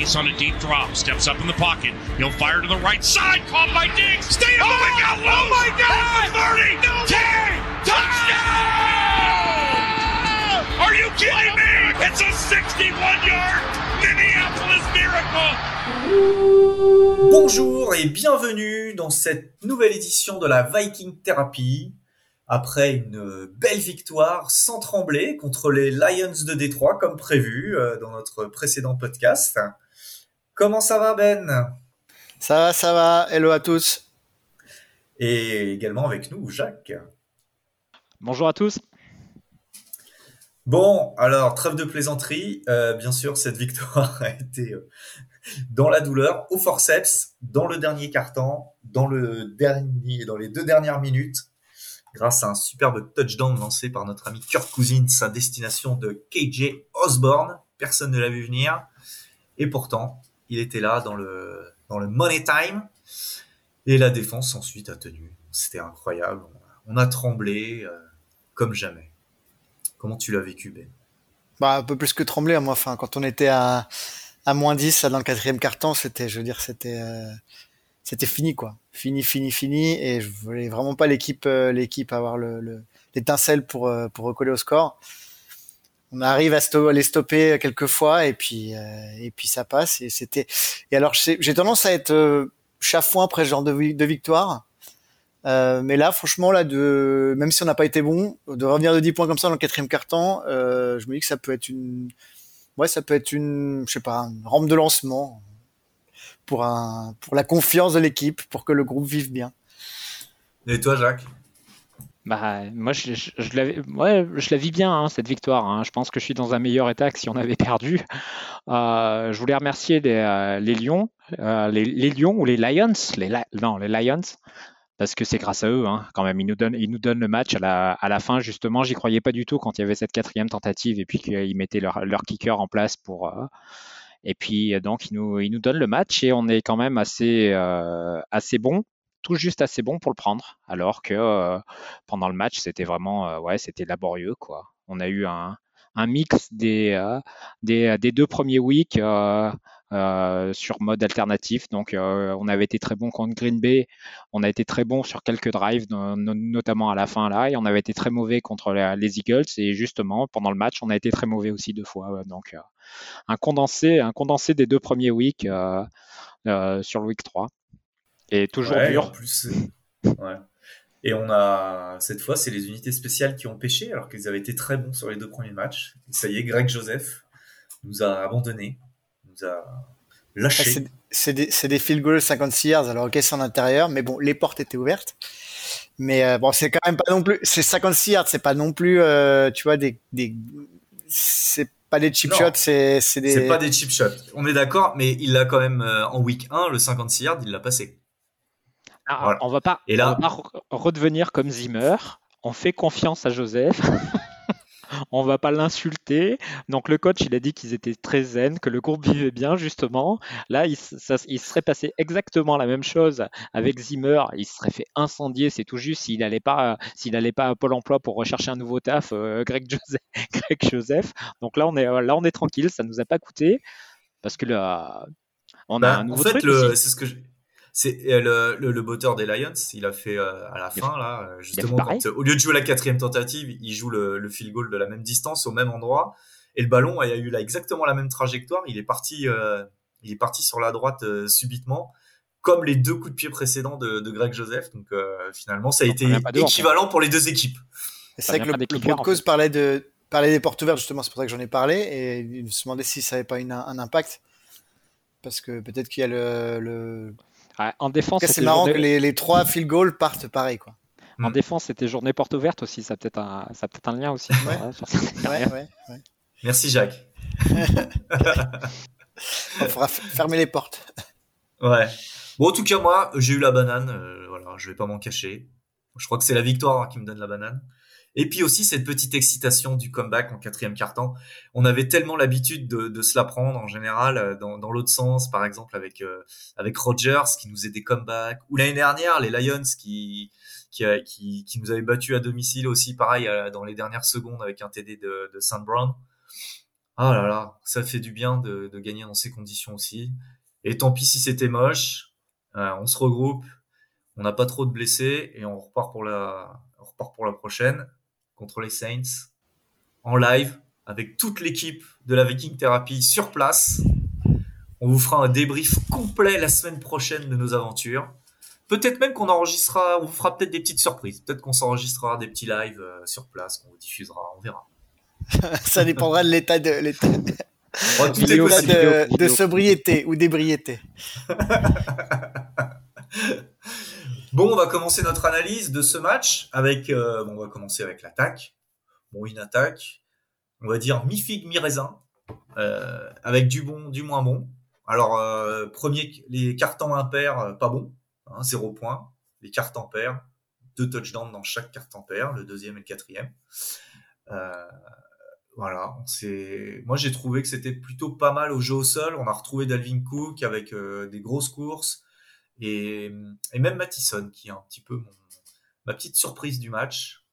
Chase on a deep drop, steps up in the pocket. He'll fire to the right side, caught by Diggs. Stay oh my God! Oh my God! 30, no 10, touchdown! Are you kidding me? It's a 61-yard Minneapolis miracle. Bonjour et bienvenue dans cette nouvelle édition de la Viking Therapy. Après une belle victoire sans trembler contre les Lions de Détroit comme prévu euh, dans notre précédent podcast. Comment ça va Ben? Ça va, ça va. Hello à tous. Et également avec nous Jacques. Bonjour à tous. Bon, alors trêve de plaisanterie. Euh, bien sûr, cette victoire a été euh, dans la douleur, au forceps, dans le dernier quart-temps, dans le dernier, dans les deux dernières minutes, grâce à un superbe touchdown lancé par notre ami Kirk Cousins sa destination de KJ Osborne. Personne ne l'a vu venir. Et pourtant, il était là dans le, dans le money time. Et la défense ensuite a tenu. C'était incroyable. On a tremblé euh, comme jamais. Comment tu l'as vécu, Ben? Bah, Un peu plus que tremblé, moi. Enfin, quand on était à, à moins 10 dans le quatrième carton, c'était, je veux dire, c'était, euh, c'était fini, quoi. Fini, fini, fini. Et je voulais vraiment pas l'équipe, euh, l'équipe avoir le, l'étincelle pour, pour recoller au score. On arrive à, les stopper quelques fois et puis, et puis ça passe. Et c'était, et alors, j'ai tendance à être chafouin après ce genre de, de victoire. Euh, mais là, franchement, là, de même si on n'a pas été bon, de revenir de 10 points comme ça dans le quatrième quart-temps, euh, je me dis que ça peut être une, ouais, ça peut être une, je sais pas, une rampe de lancement pour un, pour la confiance de l'équipe, pour que le groupe vive bien. Et toi, Jacques? Bah, moi, je, la vis bien, hein, cette victoire. Hein. Je pense que je suis dans un meilleur état que si on avait perdu. Euh, je voulais remercier les, euh, Lions, euh, les, Lions ou les Lions, les, non, les Lions, parce que c'est grâce à eux, hein, quand même. Ils nous donnent, ils nous donnent le match à la, à la fin, justement. J'y croyais pas du tout quand il y avait cette quatrième tentative et puis qu'ils mettaient leur, leur, kicker en place pour. Et puis, donc, ils nous, ils nous donnent le match et on est quand même assez, assez bon, tout juste assez bon pour le prendre. Alors que euh, pendant le match, c'était vraiment, euh, ouais, c'était laborieux, quoi. On a eu un, mix des, euh, deux premiers weeks. Euh, sur mode alternatif. Donc, euh, on avait été très bon contre Green Bay. On a été très bon sur quelques drives, notamment à la fin là, et on avait été très mauvais contre les Eagles. Et justement, pendant le match, on a été très mauvais aussi deux fois. Donc, euh, un condensé, un condensé des deux premiers weeks sur le week 3. Et toujours dur. plus, ouais. Et on a cette fois, c'est les unités spéciales qui ont pêché alors qu'ils avaient été très bons sur les deux premiers matchs. Et ça y est, Greg Joseph nous a abandonnés lâché. C'est des, des, field goals 56 yards, alors ok c'est en intérieur, mais bon les portes étaient ouvertes. Mais euh, bon c'est quand même pas non plus, c'est 56 yards, c'est pas non plus, euh, tu vois des, des c'est pas des chip shots, c'est c'est des. C'est pas des chip shots. On est d'accord, mais il l'a quand même euh, en week 1 le 56 yards, il l'a passé. On va pas, Et là... on va pas redevenir comme Zimmer. On fait confiance à Joseph. on va pas l'insulter. Donc le coach, il a dit qu'ils étaient très zen, que le groupe vivait bien justement. Là, il, serait passé exactement la même chose avec Zimmer. Il serait fait incendier, c'est tout juste s'il n'allait pas, s'il allait pas à Pôle Emploi pour rechercher un nouveau taf, euh, Greg, Joseph, Greg Joseph. Donc là, on est là, on est tranquille, ça nous a pas coûté parce que là, on a bah, un nouveau en fait, c'est ce que je c'est euh, le, le, botteur des Lions, il a fait euh, à la fin là, euh, justement, au lieu de jouer la quatrième tentative, il joue le, le, field goal de la même distance au même endroit, et le ballon a eu là exactement la même trajectoire. Il est parti, il est parti sur la droite subitement, comme les deux coups de pied précédents de, de Greg Joseph. Donc finalement, ça a été équivalent pour les deux équipes. C'est vrai que le, le podcast parlait de parlait des portes ouvertes justement, c'est pour ça que j'en ai parlé, et il se demandait si ça n'avait pas une, un impact parce que peut-être qu'il y a le, en défense, c'est marrant que les, les, trois field goals partent pareil, quoi. En mm. défense, c'était journée porte ouverte aussi. Ça a peut-être un, ça peut un lien aussi. ouais, ouais, ouais, Merci Jacques. Il faudra fermer les portes. Ouais. Bon, en tout cas, moi, j'ai eu la banane. Euh, voilà, je vais pas m'en cacher. Je crois que c'est la victoire qui me donne la banane. Et puis aussi cette petite excitation du comeback en quatrième quart-temps. On avait tellement l'habitude de, de, se la prendre en général euh, dans, dans l'autre sens, par exemple avec euh, avec Rogers qui nous faisait des comebacks, ou l'année dernière les Lions qui qui, qui, qui nous avaient battu à domicile aussi, pareil euh, dans les dernières secondes avec un TD de, de Saint Brown. Ah là là, ça fait du bien de, de gagner dans ces conditions aussi. Et tant pis si c'était moche, euh, on se regroupe, on n'a pas trop de blessés et on repart pour la, on repart pour la prochaine contre les Saints en live avec toute l'équipe de la Viking Therapy sur place. On vous fera un débrief complet la semaine prochaine de nos aventures. Peut-être même qu'on enregistrera, on vous fera peut-être des petites surprises. Peut-être qu'on s'enregistrera des petits lives euh, sur place qu'on vous diffusera, on verra. ça dépendra de l'état de l'état Oh, tout est l'état possible. de, vidéo. de sobriété ou d'ébriété. Bon, on va commencer notre analyse de ce match avec, euh, bon, on va commencer avec l'attaque. Bon, une attaque, on va dire mi-figue, mi-raisin, euh, avec du bon, du moins bon. Alors, euh, premier, les cartons impairs, euh, pas bon, hein, zéro point. Les cartons pairs, deux touchdowns dans chaque carton pair, le deuxième et le quatrième. Euh, voilà, on s'est- moi j'ai trouvé que c'était plutôt pas mal au jeu au sol. On a retrouvé Dalvin Cook avec euh, des grosses courses et, même Mattison qui est un petit peu ma petite surprise du match.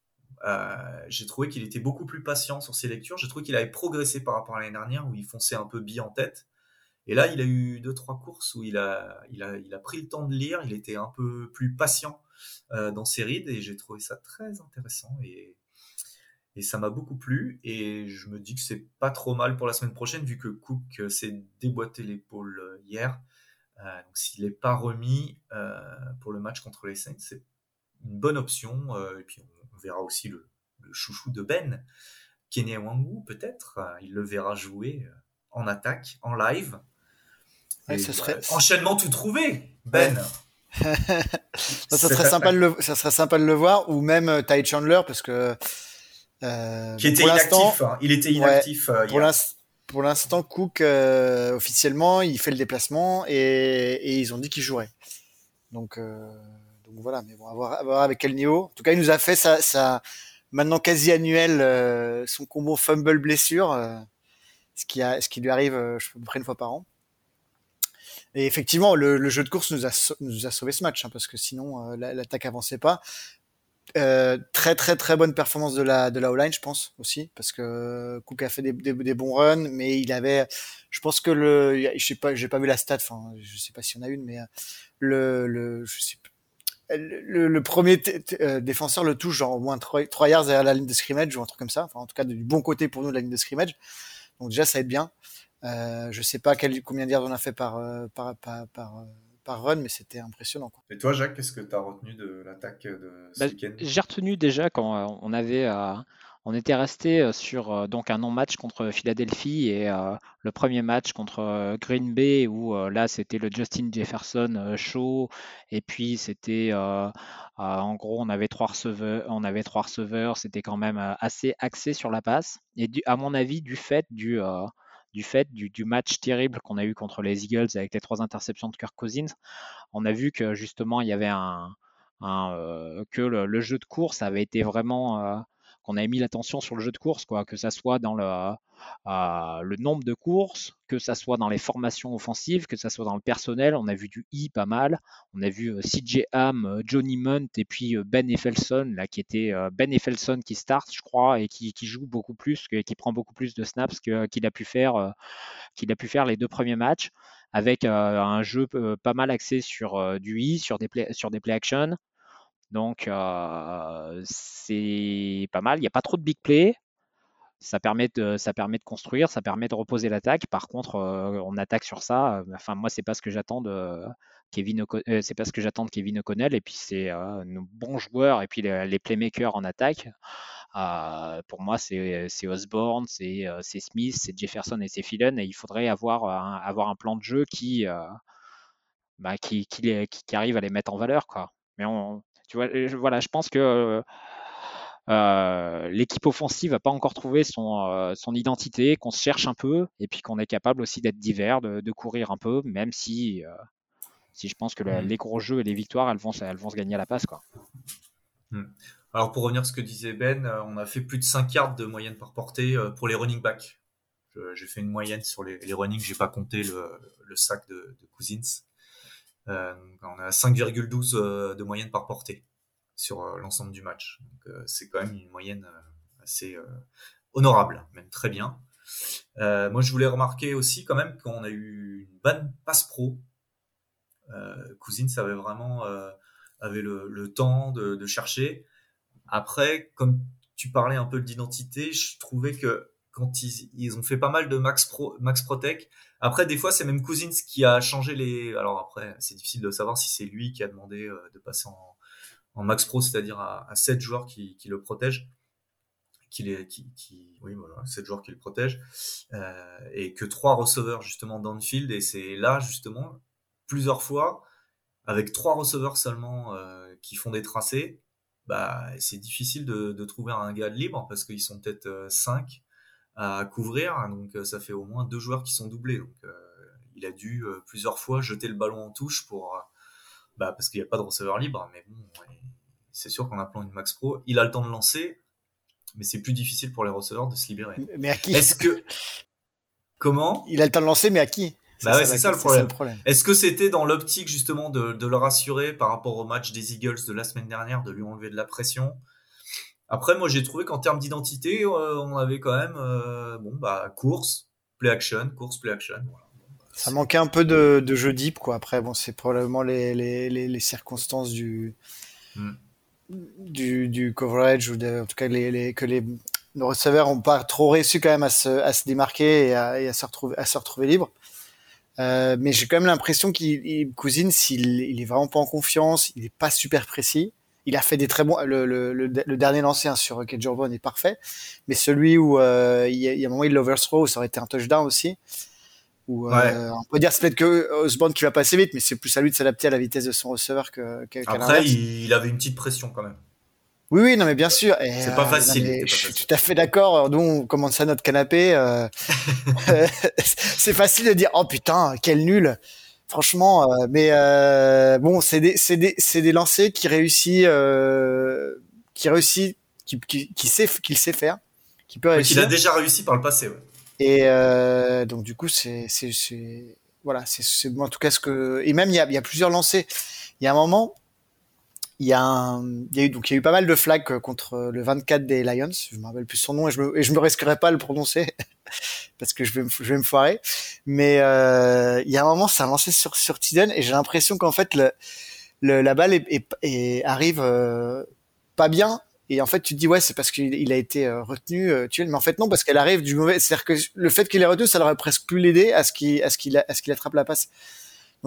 Euh, j'ai trouvé qu'il était beaucoup plus patient sur ses lectures. J'ai trouvé qu'il avait progressé par rapport à l'année dernière où il fonçait un peu bille en tête. Et là, il a eu deux trois courses où il a, il a, il a pris le temps de lire. Il était un peu plus patient euh, dans ses rides et j'ai trouvé ça très intéressant et et ça m'a beaucoup plu et je me dis que c'est pas trop mal pour la semaine prochaine vu que Cook s'est déboîté l'épaule euh, hier. Euh, donc s'il n'est pas remis euh, pour le match contre les Saints, c'est une bonne option. Euh, et puis on, verra aussi le, le chouchou de Ben, Kenny Wangu peut-être. Il le verra jouer euh, en attaque, en live. Ouais, ce serait- enchaînement tout trouvé, Ben. Ça, ça serait sympa de le, ça serait sympa de le voir ou même Ty Chandler parce que euh, Qui était inactif. hein. Il était inactif. euh, pour. Pour l'instant, Cook euh, officiellement, il fait le déplacement et, et ils ont dit qu'il jouerait. Donc, euh, donc voilà, mais bon, à voir, à voir avec quel niveau. En tout cas, il nous a fait ça, ça maintenant quasi annuel, euh, son combo fumble blessure, euh, ce qui a, ce qui lui arrive, euh, je à peu près une fois par an. Et effectivement, le, le jeu de course nous a, nous a sauvé ce match, hein, parce que sinon, euh, la- l'attaque avançait pas. Euh, très très très bonne performance de la de la O-line, je pense aussi, parce que Cook a fait des, des, des bons runs, mais il avait, je pense que le, je sais pas, j'ai pas vu la stat, enfin, je sais pas s'il y en a une, mais euh, le le, je sais pas, le, le- premier euh, défenseur le touche genre au moins 3, yards derrière la ligne de scrimmage ou un truc comme ça, enfin en tout cas du bon côté pour nous de la ligne de scrimmage. Donc déjà ça aide bien. Euh, je sais pas quel, combien de yards on a fait par euh, par par par, par run, mais c'était impressionnant. Quoi. Et toi, Jacques, qu'est-ce que tu as retenu de l'attaque de ce Bah, week-end? J'ai retenu déjà quand euh, on avait, euh, on était resté euh, sur donc un non-match contre Philadelphie et euh, le premier match contre Green Bay où euh, là c'était le Justin Jefferson show et puis c'était euh, euh, en gros on avait trois receveurs, on avait trois receveurs, c'était quand même assez axé sur la passe et du- à mon avis du fait du euh, du fait du, match terrible qu'on a eu contre les Eagles avec les trois interceptions de Kirk Cousins, on a vu que justement il y avait un, euh, que le, le jeu de course avait été vraiment euh, qu'on avait mis l'attention sur le jeu de course quoi. Que ça soit dans le euh, le nombre de courses que ça soit dans les formations offensives que ça soit dans le personnel. On a vu du i pas mal. On a vu euh, CJ Ham euh, Johnny Munt et puis Ben Effelson là qui était Ben Effelson qui start je crois et qui, qui joue beaucoup plus que- qui prend beaucoup plus de snaps que- qu'il a pu faire qu'il a pu faire les deux premiers matchs avec un jeu pas mal axé sur du i sur des play, sur des play action donc euh, c'est pas mal il n'y a pas trop de big play ça permet de, construire, ça permet de reposer l'attaque. Par contre, euh, on attaque sur ça. Enfin, moi, c'est pas ce que j'attends de Kevin, euh, c'est pas ce que j'attends de Kevin O'Connell. Et puis c'est nos bons joueurs et puis les, playmakers en attaque. Pour moi, c'est Osborne, c'est Smith, c'est Jefferson et c'est Phelan. Et il faudrait avoir un, plan de jeu qui, bah, qui, arrive à les mettre en valeur. Mais tu vois, je, voilà, je pense que euh, l'équipe offensive n'a pas encore trouvé son, euh, son identité, qu'on se cherche un peu, et puis qu'on est capable aussi d'être divers, de, de courir un peu, même si, euh, si je pense que le- Mhm. les gros jeux et les victoires, elles vont, se- elles vont se gagner à la passe. Quoi. Alors pour revenir à ce que disait Ben, on a fait plus de 5 yards de moyenne par portée pour les running backs. J'ai fait une moyenne sur les, les running, j'ai pas compté le, le sac de, de Cousins. Euh, on a 5,12 euh, de moyenne par portée sur euh, l'ensemble du match. C'est quand même une moyenne assez honorable, même très bien. Moi, je voulais remarquer aussi quand même qu'on a eu une bonne passe pro. Euh, Cousine savait vraiment euh, avait le, le temps de, de, chercher. Après, comme tu parlais un peu d'identité, je trouvais que quand ils, ont fait pas mal de Max Pro, Max Protect. Après, des fois, c'est même Cousins qui a changé les. Alors après, c'est difficile de savoir si c'est lui qui a demandé euh, de passer en, Max Pro, c'est-à-dire à, à 7 joueurs qui, le protègent qui les, qui, qui, oui, voilà, 7 joueurs qui le protègent, euh, et que trois receveurs justement downfield, et c'est là justement plusieurs fois avec trois receveurs seulement euh, qui font des tracés, bah c'est difficile de, de, trouver un gars libre parce qu'ils sont peut-être euh, 5 à couvrir, donc euh, ça fait au moins deux joueurs qui sont doublés, donc euh, il a dû euh, plusieurs fois jeter le ballon en touche pour, bah parce qu'il n'y a pas de receveur libre, mais bon, c'est sûr qu'en appelant une Max Pro, il a le temps de lancer, mais c'est plus difficile pour les receveurs de se libérer. Mais à qui Est-ce que comment Il a le temps de lancer, mais à qui? Bah ouais, c'est ça, le problème. problème. Est-ce que c'était dans l'optique justement de, de, le rassurer par rapport au match des Eagles de la semaine dernière, de lui enlever de la pression? Après, moi j'ai trouvé qu'en termes d'identité, euh, on avait quand même euh, bon bah course, play action, course, play action. Voilà. Ça manquait un peu de, de jeu deep quoi. Après, bon, c'est probablement les, les, les, les, circonstances du, mm. du, du coverage ou de, en tout cas les, que les nos receveurs ont pas trop réussi quand même à se, à se démarquer et à, et à, se retrouver à se retrouver libre. Euh, mais j'ai quand même l'impression qu'il Cousine, s'il il est vraiment pas en confiance, il est pas super précis. Il a fait des très bons. Le, le, le, le dernier lancé hein, sur Kedjorban est parfait, mais celui où euh, il, y a, il y a un moment il l'overthrow, ça aurait été un touchdown aussi. Où, ouais. euh, on peut dire c'est peut-être que Osborne qui va passer vite, mais c'est plus à lui de s'adapter à la vitesse de son receveur que. qu Après, il, il avait une petite pression quand même. Oui, oui, non, mais bien sûr. C'est pas, euh, facile. je suis tout à fait d'accord. Nous, on commande ça à notre canapé. Euh, c'est facile de dire, oh putain, quel nul. Franchement, euh, mais euh, bon, c'est des, c'est des, c'est des lancers qui réussit, euh, qui réussit, qui, qui, qui sait, qu'il sait faire, qui peut réussir. Qu'il a déjà réussi par le passé. Ouais. Et euh, donc du coup, c'est, c'est, c'est, voilà, c'est, c'est en tout cas ce que. Et même il y a, il y a plusieurs lancers. Il y a un moment il y a un, il y a eu donc il y a eu pas mal de flags contre le 24 des Lions. Je me rappelle plus son nom et je me et je me risquerai pas à le prononcer parce que je vais me, je vais me foirer. Mais euh, il y a un moment ça a lancé sur sur Tiden et j'ai l'impression qu'en fait le, le, la balle est, est, est arrive euh, pas bien et en fait tu te dis ouais c'est parce qu'il il a été euh, retenu euh, tu mais en fait non parce qu'elle arrive du mauvais c'est à dire que le fait qu'il est retenu ça l'aurait presque pu l'aider à ce qu'il à ce qu'il à ce qu'il attrape la passe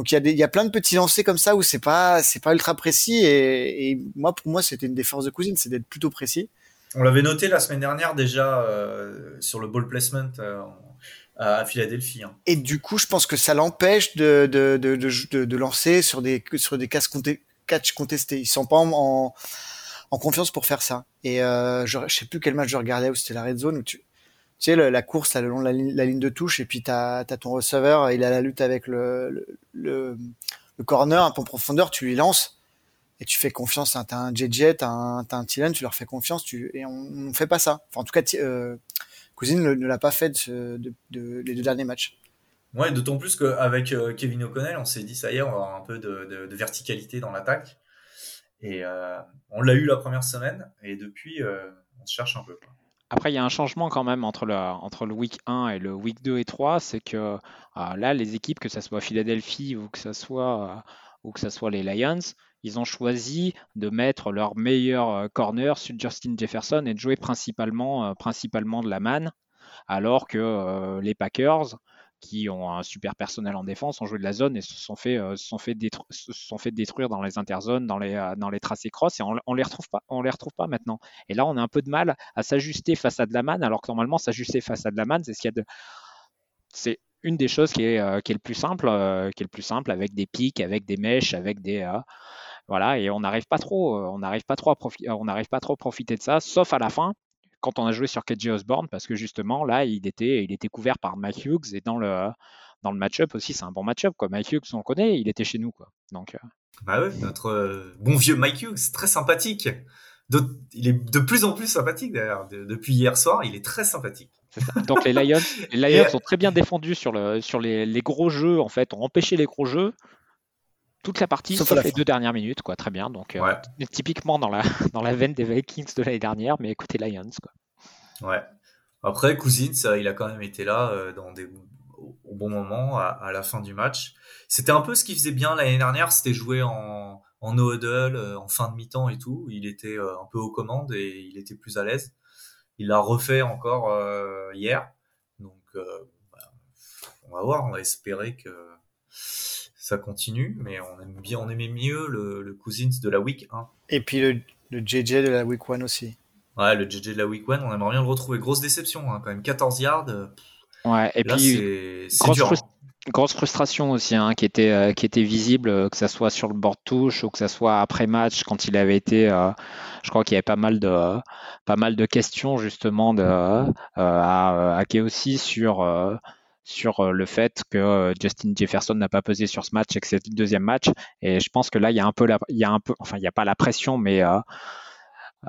donc il y a des, il y a plein de petits lancers comme ça où c'est pas, c'est pas ultra précis et, et moi pour moi c'était une des forces de cousine, c'est d'être plutôt précis. On l'avait noté la semaine dernière déjà euh, sur le ball placement euh, à Philadelphie. Hein. Et du coup, je pense que ça l'empêche de de, de, de, de, lancer sur des sur des catch contestés. Ils sont pas en, en, en confiance pour faire ça. Et euh, je, je sais plus quel match je regardais où c'était la red zone où tu sais, le, la course là, le long de la, ligne, de touche, et puis tu as, ton receveur, il a la lutte avec le, corner un peu profondeur, tu lui lances, et tu fais confiance. Hein, tu as un JJ, tu as un, un Tylen, tu leur fais confiance, tu, et on ne fait pas ça. En tout cas, euh, Cousine ne, l'a pas fait les deux derniers matchs. Ouais, d'autant plus qu'avec euh, Kevin O'Connell, on s'est dit, ça y est, on va avoir un peu de, verticalité dans l'attaque. Et euh, on l'a eu la première semaine, et depuis, on se cherche un peu. Après, il y a un changement quand même entre le, week 1 et le week 2 et 3, c'est que euh, là, les équipes, que ce soit Philadelphie ou que ce soit, euh, soit les Lions, ils ont choisi de mettre leur meilleur corner sur Justin Jefferson et de jouer principalement, euh, principalement de la man, alors que les Packers, qui ont un super personnel en défense, ont joué de la zone et se sont fait, euh, se sont fait, se sont fait détruire dans les interzones, dans les, euh, dans les tracés cross, et on, on les retrouve pas, les retrouve pas maintenant. Et là, on a un peu de mal à s'ajuster face à de la manne, alors que normalement, s'ajuster face à de la manne, c'est ce qu'il y a de, c'est une des choses qui est, euh, qui est le plus simple, euh, qui est le plus simple avec des pics, avec des mèches, avec des, voilà, et on n'arrive pas trop, on n'arrive pas trop on n'arrive pas trop à profiter de ça, sauf à la fin, quand on a joué sur KJ Osborne, parce que justement, là, il était, il était couvert par Mike Hughes et dans le, dans le match-up aussi, c'est un bon match-up. Quoi. Mike Hughes, on connaît, il était chez nous. Quoi. Donc, euh... Bah ouais, notre euh, bon vieux Mike Hughes, très sympathique. De, il est de plus en plus sympathique d'ailleurs. De, depuis hier soir, il est très sympathique. Est Donc les Lions, les Lions sont très bien défendus sur, le, sur les, les, gros jeux, en fait, ont empêché les gros jeux toute la partie, sauf, sauf les fin. deux dernières minutes, quoi. Très bien. Donc, ouais. euh, typiquement dans la, dans la veine des Vikings de l'année dernière, mais écoutez Lions, quoi. Ouais. Après, Cousins, il a quand même été là euh, dans des, au bon moment, à, la fin du match. C'était un peu ce qu'il faisait bien l'année dernière, c'était jouer en, en no huddle, euh, en fin de mi-temps et tout. Il était euh, un peu aux commandes et il était plus à l'aise. Il l'a refait encore hier. Donc, bah, on va voir, on va espérer que ça continue, mais on aime bien, on aimait mieux le, le Cousins de la week 1. Et puis le, le JJ de la week 1 aussi. Ouais, le JJ de la week 1, on aimerait bien le retrouver. Grosse déception, hein, quand même. 14 yards. Ouais, et puis grosse, grosse, frustration aussi, hein, qui, était, euh, qui était visible, euh, que ça soit sur le bord de touche ou que ça soit après match, quand il avait été. Euh, je crois qu'il y avait pas mal de, pas mal de questions justement de, à, à aussi sur sur le fait que Justin Jefferson n'a pas pesé sur ce match et que c'est le deuxième match. Et je pense que là, il y a un peu, il y a un peu, enfin, il n'y a pas la pression, mais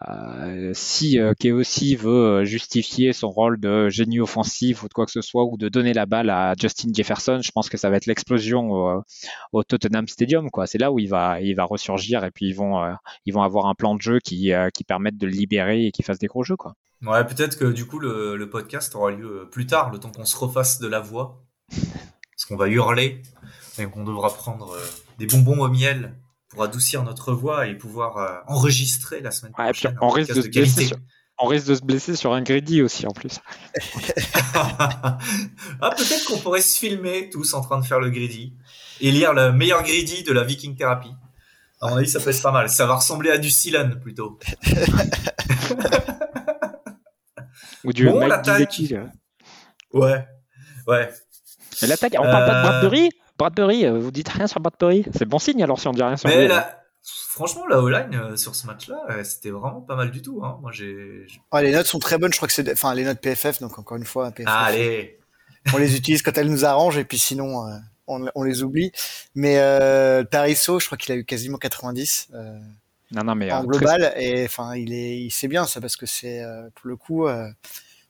euh, si euh, veut euh, justifier son rôle de génie offensif ou de quoi que ce soit, ou de donner la balle à Justin Jefferson, je pense que ça va être l'explosion au, Tottenham Stadium. Quoi. C'est là où il va, il va ressurgir et puis ils vont, euh, ils vont avoir un plan de jeu qui, qui permette de le libérer et qui fasse des gros jeux. Quoi. Ouais, peut-être que du coup le, le, podcast aura lieu plus tard, le temps qu'on se refasse de la voix, parce qu'on va hurler et qu'on devra prendre des bonbons au miel pour adoucir notre voix et pouvoir euh, enregistrer la semaine prochaine. on, risque de se blesser sur, on risque de se blesser sur un greedy aussi en plus. ah, peut-être qu'on pourrait se filmer tous en train de faire le greedy et lire le meilleur greedy de la Viking Therapy. À mon avis, ça peut être pas mal. Ça va ressembler à du Silan plutôt. Ou du bon, l'attaque. Ouais, ouais. Mais l'attaque, on parle pas de Bradbury Bradbury, euh, vous dites rien sur Bradbury C'est bon signe alors si on dit rien sur Mais franchement, la O-line euh, sur ce match-là, euh, c'était vraiment pas mal du tout. Hein. Moi, j'ai. les notes sont très bonnes. Je crois que c'est, enfin, les notes PFF. Donc encore une fois, PFF. allez. On les utilise quand elles nous arrangent et puis sinon, on, les oublie. Mais euh, Tarisso, je crois qu'il a eu quasiment 90. non, non, mais en global et enfin, il est, il sait bien ça parce que c'est pour le coup.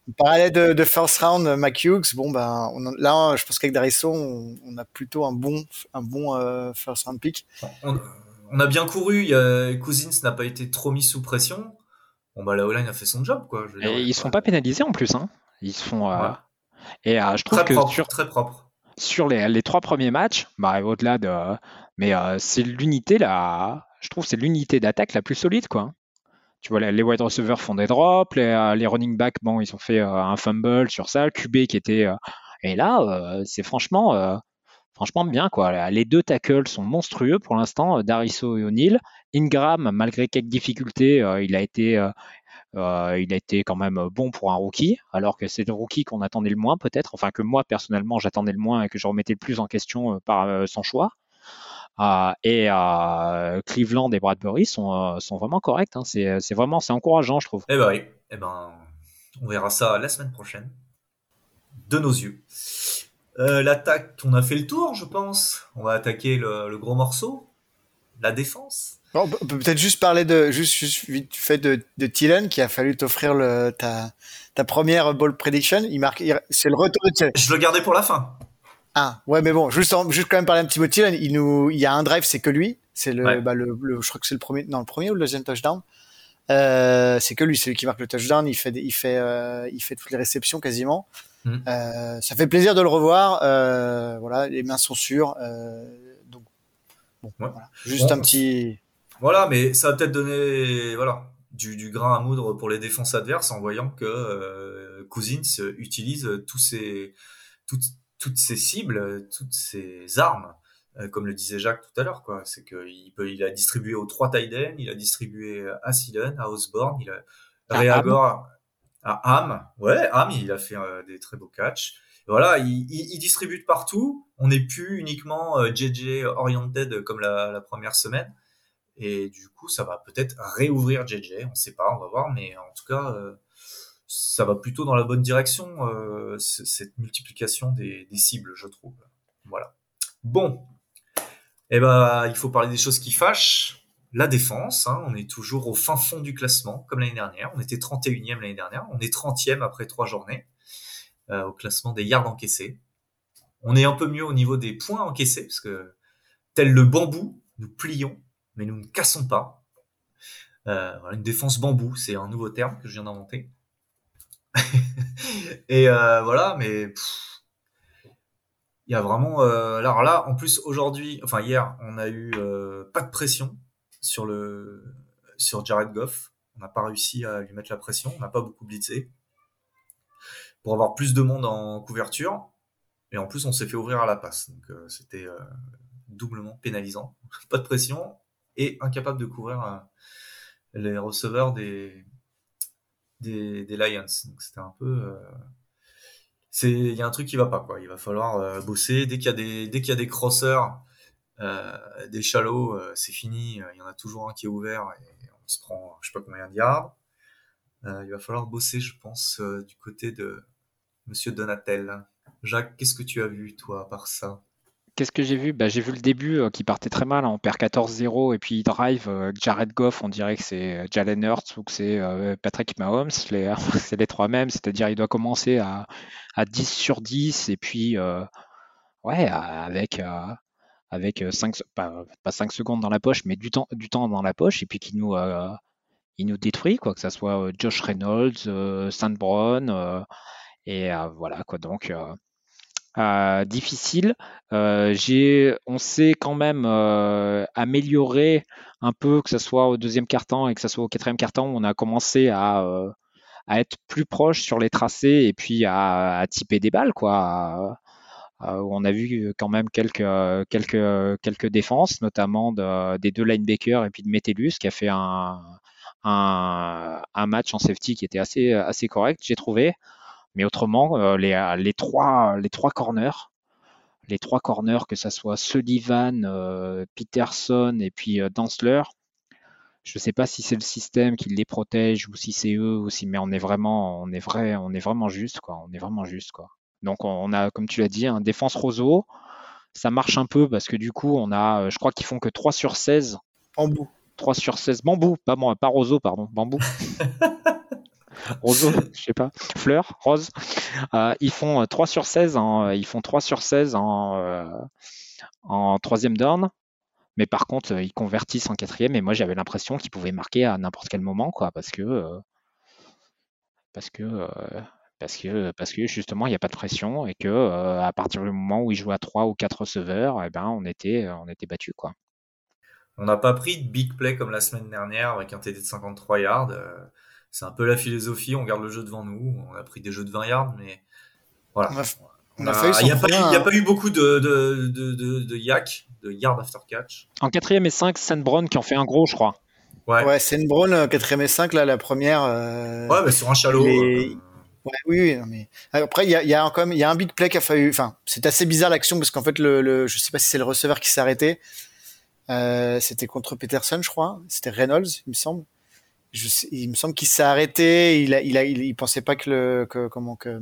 On parlait de, de, first round, Mac Hughes. Bon, ben, là, je pense qu'avec Darisso, on, a plutôt un bon, un bon euh, first round pick. On, a bien couru. Il Cousins n'a pas été trop mis sous pression. Bon, bah, la O-line a fait son job, quoi. et ils ne sont pas pénalisés en plus. Hein. Ils sont. Euh, et euh, je trouve très que propre, sur, très propre. Sur les, les trois premiers matchs, bah, au-delà de. Mais c'est l'unité là. Je trouve c'est l'unité d'attaque la plus solide, quoi tu vois, les wide receivers font des drops, les, euh, running backs, bon, ils ont fait euh, un fumble sur ça, QB qui était. Euh, et là, c'est franchement, franchement bien, quoi. Les deux tackles sont monstrueux pour l'instant, Dariso et O'Neill. Ingram, malgré quelques difficultés, il a été. il a été quand même bon pour un rookie, alors que c'est le rookie qu'on attendait le moins peut-être, enfin que moi personnellement j'attendais le moins et que je remettais le plus en question par son choix. Euh, et euh, Cleveland et Bradbury sont, euh, sont vraiment corrects. Hein. C'est vraiment c'est encourageant, je trouve. Eh ben oui, eh ben, on verra ça la semaine prochaine, de nos yeux. L'attaque, on a fait le tour, je pense. On va attaquer le, gros morceau, la défense. on peut peut-être juste parler de juste, juste vite fait de, de Thielen qui a fallu t'offrir ta, ta première ball prediction. Il marque, c'est le retour de Thielen. Je le gardais pour la fin. Ah, ouais, mais bon, juste, juste quand même parler un petit mot de Thielen. Il nous, il y a un drive, c'est que lui. C'est le, bah, le, je crois que c'est le premier, non, le premier ou le deuxième touchdown. Euh, c'est que lui, c'est lui qui marque le touchdown. Il fait, il fait, euh, il fait toutes les réceptions quasiment. Mm. Euh, ça fait plaisir de le revoir. Euh, voilà, les mains sont sûres. Euh, donc, bon, voilà. juste un petit. Voilà, mais ça va peut-être donner, voilà, du, du, grain à moudre pour les défenses adverses en voyant que euh, Cousins utilise tous ces, toutes, toutes ces cibles, toutes ces armes, euh, comme le disait Jacques tout à l'heure, quoi. C'est qu'il peut, il a distribué aux trois Tiden, il a distribué à Silen, à Osborne, il a Réagor, à Ham. Ouais, Ham, il a fait euh, des très beaux catchs. voilà, il, il, distribue de partout. On n'est plus uniquement JJ euh, oriented comme la, la, première semaine. Et du coup, ça va peut-être réouvrir JJ. On sait pas, on va voir. Mais en tout cas, ça va plutôt dans la bonne direction, euh, cette multiplication des, cibles, je trouve. Voilà. Bon. Eh ben, il faut parler des choses qui fâchent. La défense, hein, on est toujours au fin fond du classement, comme l'année dernière. On était 31e l'année dernière. On est 30e après trois journées euh, au classement des yards encaissés. On est un peu mieux au niveau des points encaissés, parce que tel le bambou, nous plions, mais nous ne cassons pas. Euh, une défense bambou, c'est un nouveau terme que je viens d'inventer. et euh, voilà, mais il y a vraiment. Euh, alors là, en plus aujourd'hui, enfin hier, on a eu euh, pas de pression sur le sur Jared Goff. On n'a pas réussi à lui mettre la pression. On n'a pas beaucoup blitzé pour avoir plus de monde en couverture. Et en plus, on s'est fait ouvrir à la passe. Donc euh, c'était euh, doublement pénalisant. pas de pression et incapable de couvrir euh, les receveurs des des, des Lions. Donc c'était un peu c'est il y a un truc qui va pas quoi. Il va falloir bosser dès qu'il y a des dès qu'il y a des crosseurs euh, des shallows, c'est fini. Il y en a toujours un qui est ouvert et on se prend je sais pas combien de yards. il va falloir bosser, je pense, du côté de Monsieur Donatel. Jacques, qu'est-ce que tu as vu, toi, par ça? Qu'est-ce que j'ai vu? Bah, J'ai vu le début euh, qui partait très mal. Hein. On perd 14-0 et puis il drive. Euh, Jared Goff, on dirait que c'est euh, Jalen Hurts ou que c'est Patrick Mahomes. c'est les trois mêmes. C'est-à-dire il doit commencer à, 10 sur 10 et puis ouais, avec, avec 5, pas, 5 secondes dans la poche, mais du temps, du temps dans la poche et puis qui nous, nous détruit, quoi, que ce soit Josh Reynolds, Sandbron. et voilà, quoi. Donc. Euh, difficile. Euh, on s'est quand même euh, amélioré un peu, que ce soit au deuxième quart-temps et que ce soit au quatrième quart-temps, on a commencé à, à, être plus proche sur les tracés et puis à, à typer des balles, quoi. on a vu quand même quelques, défenses, notamment de, des deux linebackers et puis de Metellus qui a fait un, match en safety qui était assez correct, j'ai trouvé. Mais autrement, euh, les, euh, les, trois, les trois corners, les trois corners, que ce soit Sullivan, euh, Peterson et puis Dansler, je ne sais pas si c'est le système qui les protège ou si c'est eux aussi, mais on est vraiment, on est vrai, on est vraiment juste quoi. On est vraiment juste quoi. Donc on a, comme tu l'as dit, un défense roseau. Ça marche un peu parce que du coup, on a, je crois qu'ils font que 3 sur 16. Bambou. 3 sur 16. Bambou, pas, pas roseau, pardon. Bambou. roseau, je sais pas, fleur, rose. Euh, ils font 3 euh, sur 16 en, euh, ils font 3 sur 16 en, en troisième down. Mais par contre, ils convertissent en quatrième. Et moi, j'avais l'impression qu'ils pouvaient marquer à n'importe quel moment, quoi, parce que, parce que, parce que, parce que justement, il n'y a pas de pression et que à partir du moment où ils jouent à 3 ou 4 receveurs, eh ben, on était, on était battu, quoi. On n'a pas pris de big play comme la semaine dernière avec un TD de 53 yards c'est un peu la philosophie. On garde le jeu devant nous. On a pris des jeux de 20 yards, mais voilà. On a, il n'y a, a, pas eu beaucoup de, de, de, de, de yak, de yard after catch. En quatrième et 5, Sandbron qui en fait un gros, je crois. Ouais, ouais Sandbron, euh, quatrième et 5, là, la première. Euh, ouais, mais sur un chalot. Euh, ouais, oui, oui, mais après il y a, y a quand même il y a un big play qui a fallu. Enfin, c'est assez bizarre l'action parce qu'en fait le, le, je sais pas si c'est le receveur qui s'est arrêté. Euh, c'était contre Peterson, je crois. C'était Reynolds, il me semble il me semble qu'il s'est arrêté. Il a, il a, il, pensait pas que le, que, comment que,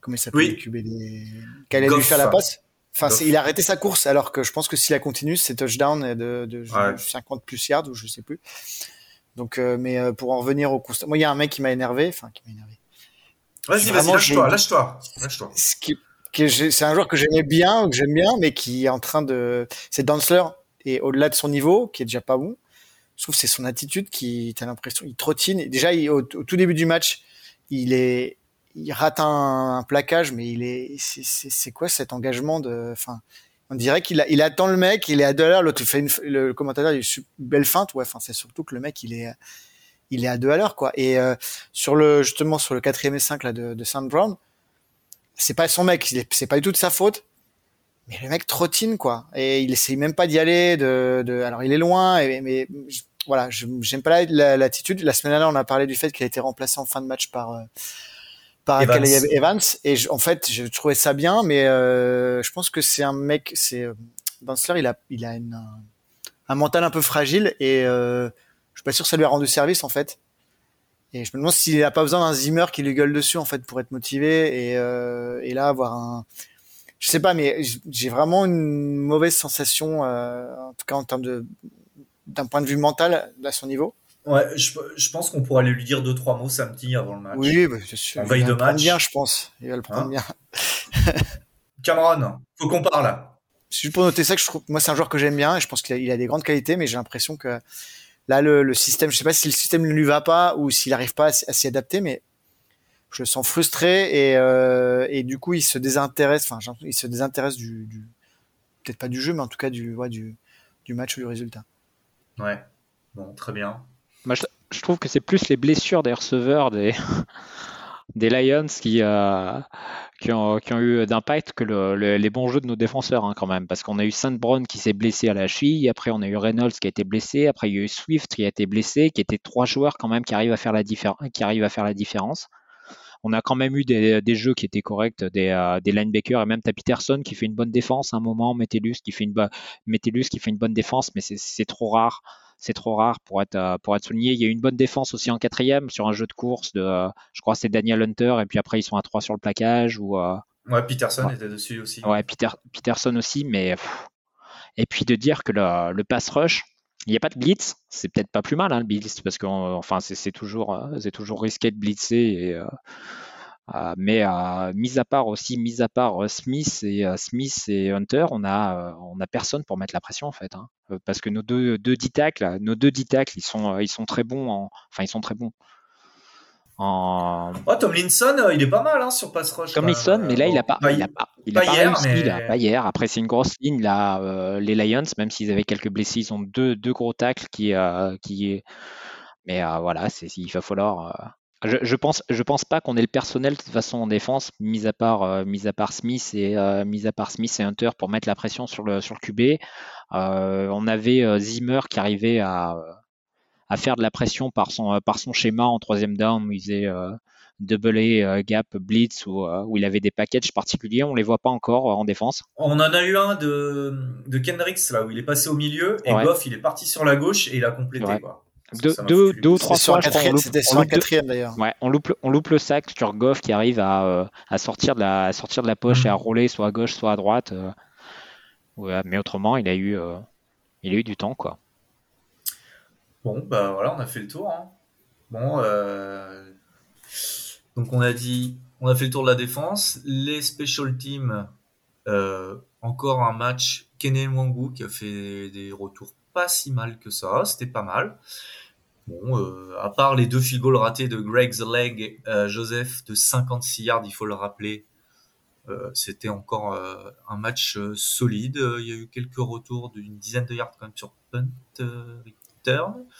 comment il s'appelle oui. qu'elle allait lui faire la passe. Enfin, il a arrêté sa course, alors que je pense que s'il a continué, c'est touchdown de, de 50 plus yards ou je sais plus. Donc, euh, mais euh, pour en revenir au constat, moi, il y a un mec qui m'a énervé, enfin, qui m'a énervé. Vas-y, vas-y, lâche-toi, lâche-toi, lâche-toi. C'est un joueur que j'aimais bien, que j'aime bien, mais qui est en train de, c'est Dancer et au-delà de son niveau, qui est déjà pas bon je trouve que c'est son attitude qui, t'as l'impression, il trottine. Déjà, au, tout début du match, il est, il rate un, plaquage, mais il est, c'est quoi cet engagement de, enfin, on dirait qu'il il attend le mec, il est à deux à l'heure, l'autre fait une, le commentateur, il une belle feinte, ouais, enfin, c'est surtout que le mec, il est, il est à deux à l'heure, quoi. Et euh, sur le, justement, sur le quatrième et cinq là de, de Saint Brown, c'est pas son mec, c'est pas du tout de sa faute mais le mec trottine quoi et il essaye même pas d'y aller de, de alors il est loin mais voilà, j'aime pas l'attitude. La, semaine dernière, on a parlé du fait qu'il a été remplacé en fin de match par euh, par Evans. Evans. Et en fait, j'ai trouvé ça bien, mais euh, je pense que c'est un mec, c'est euh, il a il a une, un, mental un peu fragile et euh, je suis pas sûr que ça lui a rendu service en fait. Et je me demande s'il a pas besoin d'un Zimmer qui lui gueule dessus en fait pour être motivé et, euh, et là avoir un je sais pas mais j'ai vraiment une mauvaise sensation en tout cas en termes de d'un point de vue mental à son niveau. Ouais, je, je pense qu'on pourrait aller lui dire deux trois mots samedi avant le match. Oui, bah, c'est sûr. En veille de match. bien, je pense. Il va le prendre hein bien. Cameron, faut qu'on parle. C'est juste pour noter ça que je trouve, moi, c'est un joueur que j'aime bien et je pense qu'il a, a, des grandes qualités, mais j'ai l'impression que là, le, le, système, je sais pas si le système ne lui va pas ou s'il n'arrive pas à, s'y adapter, mais je le sens frustré et, euh, et du coup il se désintéresse. Enfin, il se désintéresse du, du peut-être pas du jeu, mais en tout cas du, ouais, du, du match ou du résultat. Ouais. Bon, très bien. Moi, je, trouve que c'est plus les blessures des receveurs des, des Lions qui, euh, qui, ont, qui, ont, eu d'impact que le, le, les bons jeux de nos défenseurs hein, quand même. Parce qu'on a eu Saint Brown qui s'est blessé à la cheville, après on a eu Reynolds qui a été blessé, après il y a eu Swift qui a été blessé, qui étaient trois joueurs quand même qui arrivent à faire la, qui arrivent à faire la différence. On a quand même eu des, des jeux qui étaient corrects, des, euh, des linebackers et même t'as Peterson qui fait une bonne défense à un moment, Metellus qui fait une, Metellus qui fait une bonne défense, mais c'est trop rare c'est trop rare pour être, euh, pour être souligné. Il y a eu une bonne défense aussi en quatrième sur un jeu de course de, euh, je crois, c'est Daniel Hunter, et puis après ils sont à 3 sur le plaquage. Ou, ouais, Peterson ouais. était dessus aussi. Ouais, Peter, Peterson aussi, mais. Et puis de dire que le, le pass rush, il n'y a pas de blitz, c'est peut-être pas plus mal hein, le blitz, parce que enfin, c'est toujours, c'est toujours risqué de blitzer. Euh, mais euh, mis à part aussi, mis à part euh, Smith et Smith et Hunter, on a on a personne pour mettre la pression en fait, hein, parce que nos deux deux tacles, ils sont très bons, en, enfin ils sont très bons. En... Oh, Tomlinson, il est pas mal hein, sur pass rush. Tomlinson, mais là, il a pas, pas, il a pas, il a pas, pas hier, réussi, mais... là, pas hier. Après, c'est une grosse ligne là. Euh, les Lions, même s'ils avaient quelques blessés, ils ont deux, deux gros tacles qui, euh, qui, mais euh, voilà, c'est, il va falloir. Je, je, pense, je pense pas qu'on ait le personnel de toute façon en défense, mis à part, euh, mis à part Smith et euh, mis à part Smith et Hunter pour mettre la pression sur le sur le QB. Euh, on avait Zimmer qui arrivait à, à faire de la pression par son par son schéma en troisième down où il faisait double A, gap, blitz où, où il avait des packages particuliers. On les voit pas encore en défense. On en a eu un de de Kendricks là où il est passé au milieu et ouais. Goff il est parti sur la gauche et il a complété ouais. quoi. Deux, deux, deux, ou trois fois, C'était sur un quatrième d'ailleurs. Ouais, on loupe, on loupe le sac sur Goff qui arrive à, euh, à, sortir, de la, à sortir de la poche mmh. et à rouler soit à gauche, soit à droite. Euh, ouais, mais autrement, il a, eu, euh, il a eu du temps. quoi. Bon, bah voilà, on a fait le tour. Hein. Bon, donc on a dit, on a fait le tour de la défense. Les special teams, encore un match. Kene Wangu qui a fait des retours pas si mal que ça, c'était pas mal. Bon, euh, à part les deux field goals ratés de Greg The Leg, euh, Joseph de 56 yards, il faut le rappeler, euh, c'était encore euh, un match euh, solide. Il y a eu quelques retours d'une dizaine de yards quand même sur punt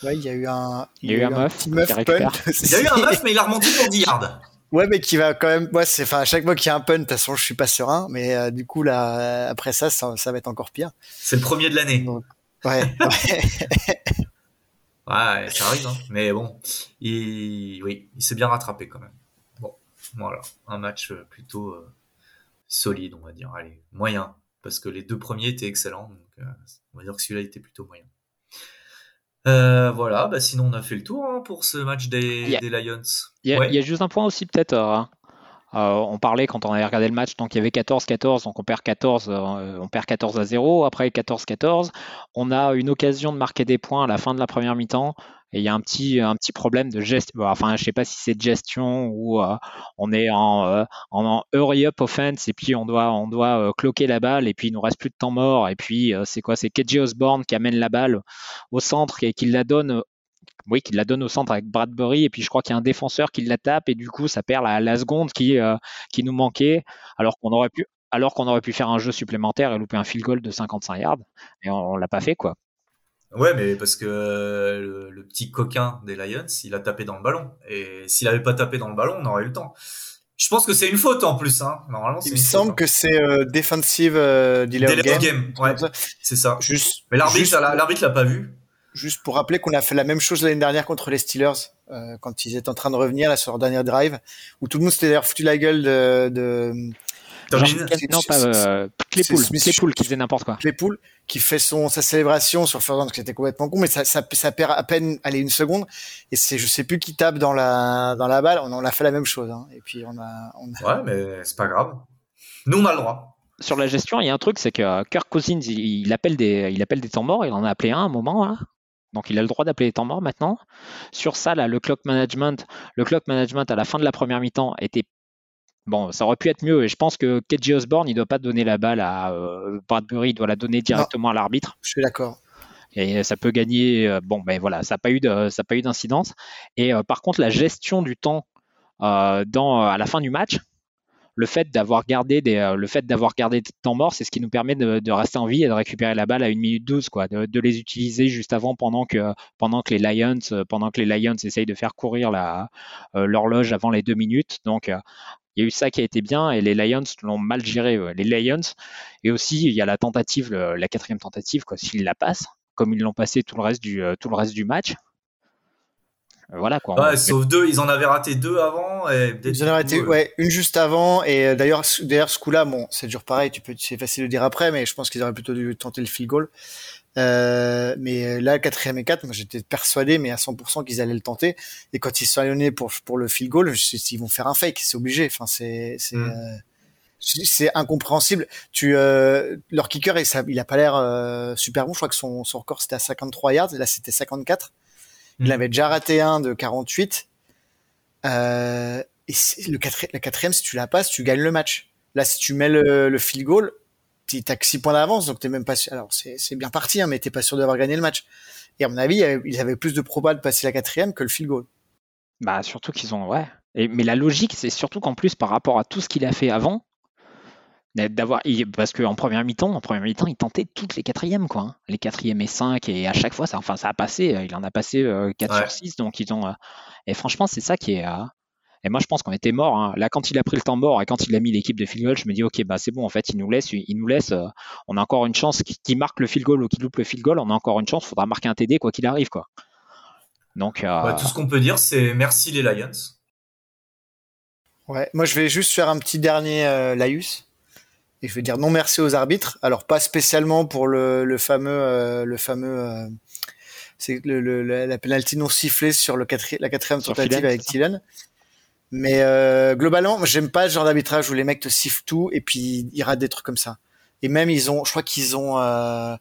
Ouais, il y a eu un, il y a eu un, un petit meuf punt. Il y a eu un meuf, mais il a remonté pour 10 yards. Ouais, mais qui va quand même. Moi, c'est enfin à chaque fois qu'il y a un punt, de toute façon, je suis pas serein. Mais euh, du coup, là, après ça, ça, ça va être encore pire. C'est le premier de l'année. Donc, Ouais. ouais. ouais, ça arrive, hein. mais bon, il, oui, il s'est bien rattrapé quand même. Bon, voilà, un match plutôt euh, solide, on va dire. Allez, moyen, parce que les deux premiers étaient excellents, donc euh, on va dire que celui-là était plutôt moyen. Euh, voilà, bah sinon on a fait le tour hein, pour ce match des, yeah. des Lions. Il ouais. y, a juste un point aussi peut-être. Euh, euh, on parlait quand on avait regardé le match, donc il y avait 14-14, donc on perd 14, euh, on perd 14 à 0. Après 14-14, on a une occasion de marquer des points à la fin de la première mi-temps. Et il y a un petit, problème de gestion. Enfin, je sais pas si c'est de gestion ou euh, on est en, euh, en, hurry up offense et puis on doit, on doit euh, cloquer la balle et puis il nous reste plus de temps mort. Et puis c'est quoi? C'est KJ Osborne qui amène la balle au centre et qui la donne oui, qui la donne au centre avec Bradbury, et puis je crois qu'il y a un défenseur qui la tape, et du coup, ça perd la, la seconde qui, qui nous manquait, alors qu'on aurait pu aurait pu faire un jeu supplémentaire et louper un field goal de 55 yards, et on, on l'a pas fait, quoi. Ouais, mais parce que euh, le, le, petit coquin des Lions, il a tapé dans le ballon, et s'il avait pas tapé dans le ballon, on aurait eu le temps. Je pense que c'est une faute en plus, hein. Normalement, il me semble faute, que c'est euh, defensive euh, delay, delay of game. game. Ouais, c'est ça. Juste. Mais l'arbitre, l'arbitre l'a pas vu. Juste pour rappeler qu'on a fait la même chose l'année dernière contre les Steelers euh, quand ils étaient en train de revenir là sur leur dernier drive où tout le monde s'était d'ailleurs foutu la gueule de, de Genre, non pas euh, Claypool, Claypool qui faisait n'importe quoi. Claypool qui fait son sa célébration sur first down que c'était complètement con mais ça, ça, ça perd à peine aller une seconde et c'est je sais plus qui tape dans la dans la balle on, on a fait la même chose hein. et puis on a, on a... ouais mais c'est pas grave nous on a le droit sur la gestion, il y a un truc, c'est que Kirk Cousins, il, il, appelle des, il appelle des temps morts. Il en a appelé un à un moment. Là. Donc, il a le droit d'appeler les temps morts maintenant. Sur ça, là, le clock management, le clock management à la fin de la première mi-temps était Bon, ça aurait pu être mieux et je pense que KJ Osborne, il doit pas donner la balle à euh, Bradbury, il doit la donner directement non, à l'arbitre. Je suis d'accord. Et ça peut gagner. Euh, bon, ben voilà, ça n'a pas eu de, ça pas eu d'incidence. Et euh, par contre, la gestion du temps dans, à la fin du match, le fait d'avoir gardé des, le fait d'avoir gardé des temps morts, c'est ce qui nous permet de, rester en vie et de récupérer la balle à 1 minute 12, quoi, de, les utiliser juste avant pendant que, pendant que les Lions, pendant que les Lions essayent de faire courir l'horloge avant les deux minutes. Donc, il y a eu ça qui a été bien et les Lions l'ont mal géré. Les Lions et aussi il y a la tentative, la quatrième tentative, quoi, s'ils la passent, comme ils l'ont passé tout le reste du, tout le reste du match, voilà quoi. sauf deux, ils en avaient raté deux avant. Et ils en avaient raté, ouais, une juste avant. Et euh, d'ailleurs, d'ailleurs, ce coup-là, bon, c'est toujours pareil. Tu peux, c'est facile de dire après, mais je pense qu'ils auraient plutôt dû tenter le field goal. Euh, mais euh, là, quatrième et quatre, moi j'étais persuadé, mais à 100% qu'ils allaient le tenter. Et quand ils se sont alignés pour pour le field goal, je ils vont faire un fake, c'est obligé. Enfin, c'est c'est mm. c'est incompréhensible. Tu leur kicker, il, il a pas l'air super bon. Je crois que son son record c'était à 53 yards, là c'était 54. Il mm. avait déjà raté un de 48. Euh, et le quatrième, la quatrième, si tu la passes, tu gagnes le match. Là, si tu mets le, le field goal, t'as que 6 points d'avance, donc t'es même pas sûr. Alors, c'est bien parti, hein, mais t'es pas sûr d'avoir gagné le match. Et à mon avis, ils avaient plus de probas de passer la quatrième que le field goal. Bah, surtout qu'ils ont, ouais. Et, mais la logique, c'est surtout qu'en plus, par rapport à tout ce qu'il a fait avant, d'avoir parce qu'en première mi-temps en première mi-temps il tentait toutes les quatrièmes quoi hein. les quatrièmes et cinq et à chaque fois ça enfin ça a passé euh, il en a passé 4 euh, sur 6 donc ils ont euh, et franchement c'est ça qui est et moi je pense qu'on était mort hein. là quand il a pris le temps mort et quand il a mis l'équipe de field goal je me dis ok bah c'est bon en fait il nous laisse il nous laisse on a encore une chance qui marque le field goal ou qui loupe le field goal on a encore une chance faudra marquer un TD quoi qu'il arrive quoi donc tout ce qu'on peut dire c'est merci les Lions ouais moi je vais juste faire un petit dernier Laius et je vais dire non merci aux arbitres. Alors pas spécialement pour le, le fameux euh, le fameux euh, c'est le, le, la penalty non sifflée sur le la quatrième tentative avec Thielen. Mais euh, globalement, j'aime pas ce genre d'arbitrage où les mecs te sifflent tout et puis ils ratent des trucs comme ça. Et même ils ont, je crois qu'ils ont euh,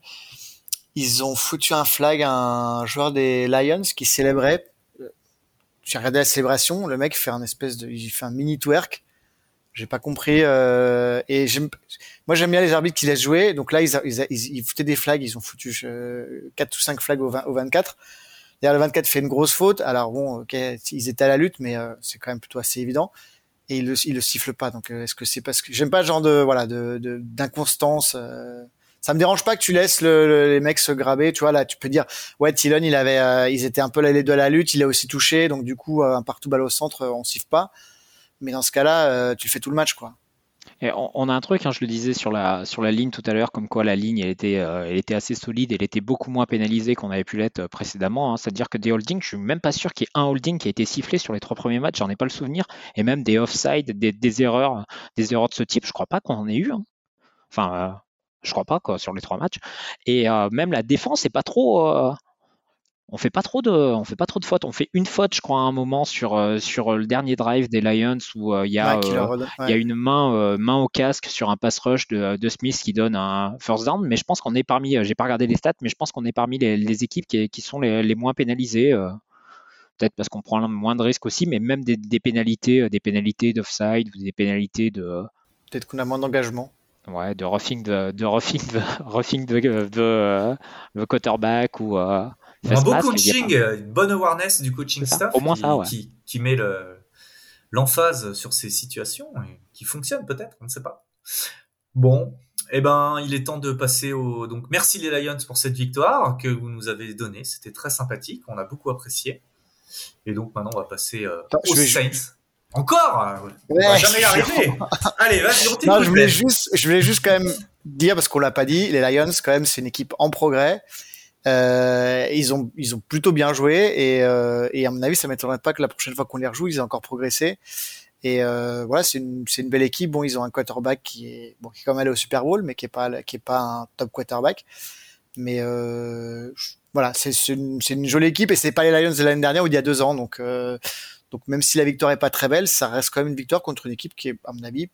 ils ont foutu un flag à un joueur des Lions qui célébrait. J'ai regardé la célébration, le mec fait un espèce de, il fait un mini twerk j'ai pas compris. Euh, et moi, j'aime bien les arbitres qui laissent jouer. Donc là, ils, ils, ils, foutaient des flags. Ils ont foutu euh, 4 ou 5 flags au, 20, au 24. D'ailleurs, le 24 fait une grosse faute. Alors bon, ok, ils étaient à la lutte, mais euh, c'est quand même plutôt assez évident. Et ils le, ils le sifflent pas. Donc, euh, est-ce que c'est parce que j'aime pas le genre de voilà de d'inconstance. Euh, ça me dérange pas que tu laisses le, les mecs se graber. Tu vois là, tu peux dire ouais, Tylon, il avait, ils étaient un peu les deux à la lutte. Il a aussi touché. Donc du coup, un partout balle au centre, on siffle pas. Mais dans ce cas-là, euh, tu fais tout le match, quoi. On, a un truc, hein, je le disais sur la, ligne tout à l'heure, comme quoi la ligne elle était, euh, elle était assez solide, elle était beaucoup moins pénalisée qu'on avait pu l'être euh, précédemment. Hein. C'est-à-dire que des holdings, je suis même pas sûr qu'il y ait un holding qui a été sifflé sur les trois premiers matchs, j'en ai pas le souvenir, et même des offside, des, des erreurs, des de ce type, je crois pas qu'on en ait eu. Hein. Enfin, je crois pas sur les trois matchs. Et même la défense, c'est pas trop on fait pas trop de, on fait pas trop de fautes. On fait une faute, je crois, à un moment sur euh, sur le dernier drive des Lions où euh, il y a euh, il y a une main main au casque sur un pass rush de, de, Smith qui donne un first down. Mais je pense qu'on est parmi, j'ai pas regardé les stats, mais je pense qu'on est parmi les, les équipes qui, qui, sont les, les moins pénalisées. Peut-être parce qu'on prend moins de risques aussi, mais même des, des pénalités, des pénalités d'offside ou des pénalités de. Peut-être qu'on a moins d'engagement. Ouais, de roughing de, de roughing de, roughing de, de, de quarterback ou un bon coaching, une bonne awareness du coaching staff Au moins qui, ça, ouais. qui, qui, met l'emphase sur ces situations et qui fonctionne peut-être, on ne sait pas. Bon, eh ben, il est temps de passer au. Donc, merci les Lions pour cette victoire que vous nous avez donnée. C'était très sympathique, on a beaucoup apprécié. Et donc maintenant, on va passer euh, aux Saints. Encore? Ouais, On va jamais y arriver. Allez, vas-y, on non, je voulais juste, je voulais juste quand même dire parce qu'on l'a pas dit, les Lions quand même, c'est une équipe en progrès. Euh, ils ont ils ont plutôt bien joué et, euh, et à mon avis ça m'étonnerait pas que la prochaine fois qu'on les rejoue ils aient encore progressé. Et euh, voilà c'est une c'est une belle équipe. Bon ils ont un quarterback qui est bon qui est quand même allé au Super Bowl mais qui est pas qui est pas un top quarterback. Mais euh, voilà c'est c'est une, une, jolie équipe et c'est pas les Lions de l'année dernière ou il y a deux ans. Donc euh, donc même si la victoire est pas très belle ça reste quand même une victoire contre une équipe qui est à mon avis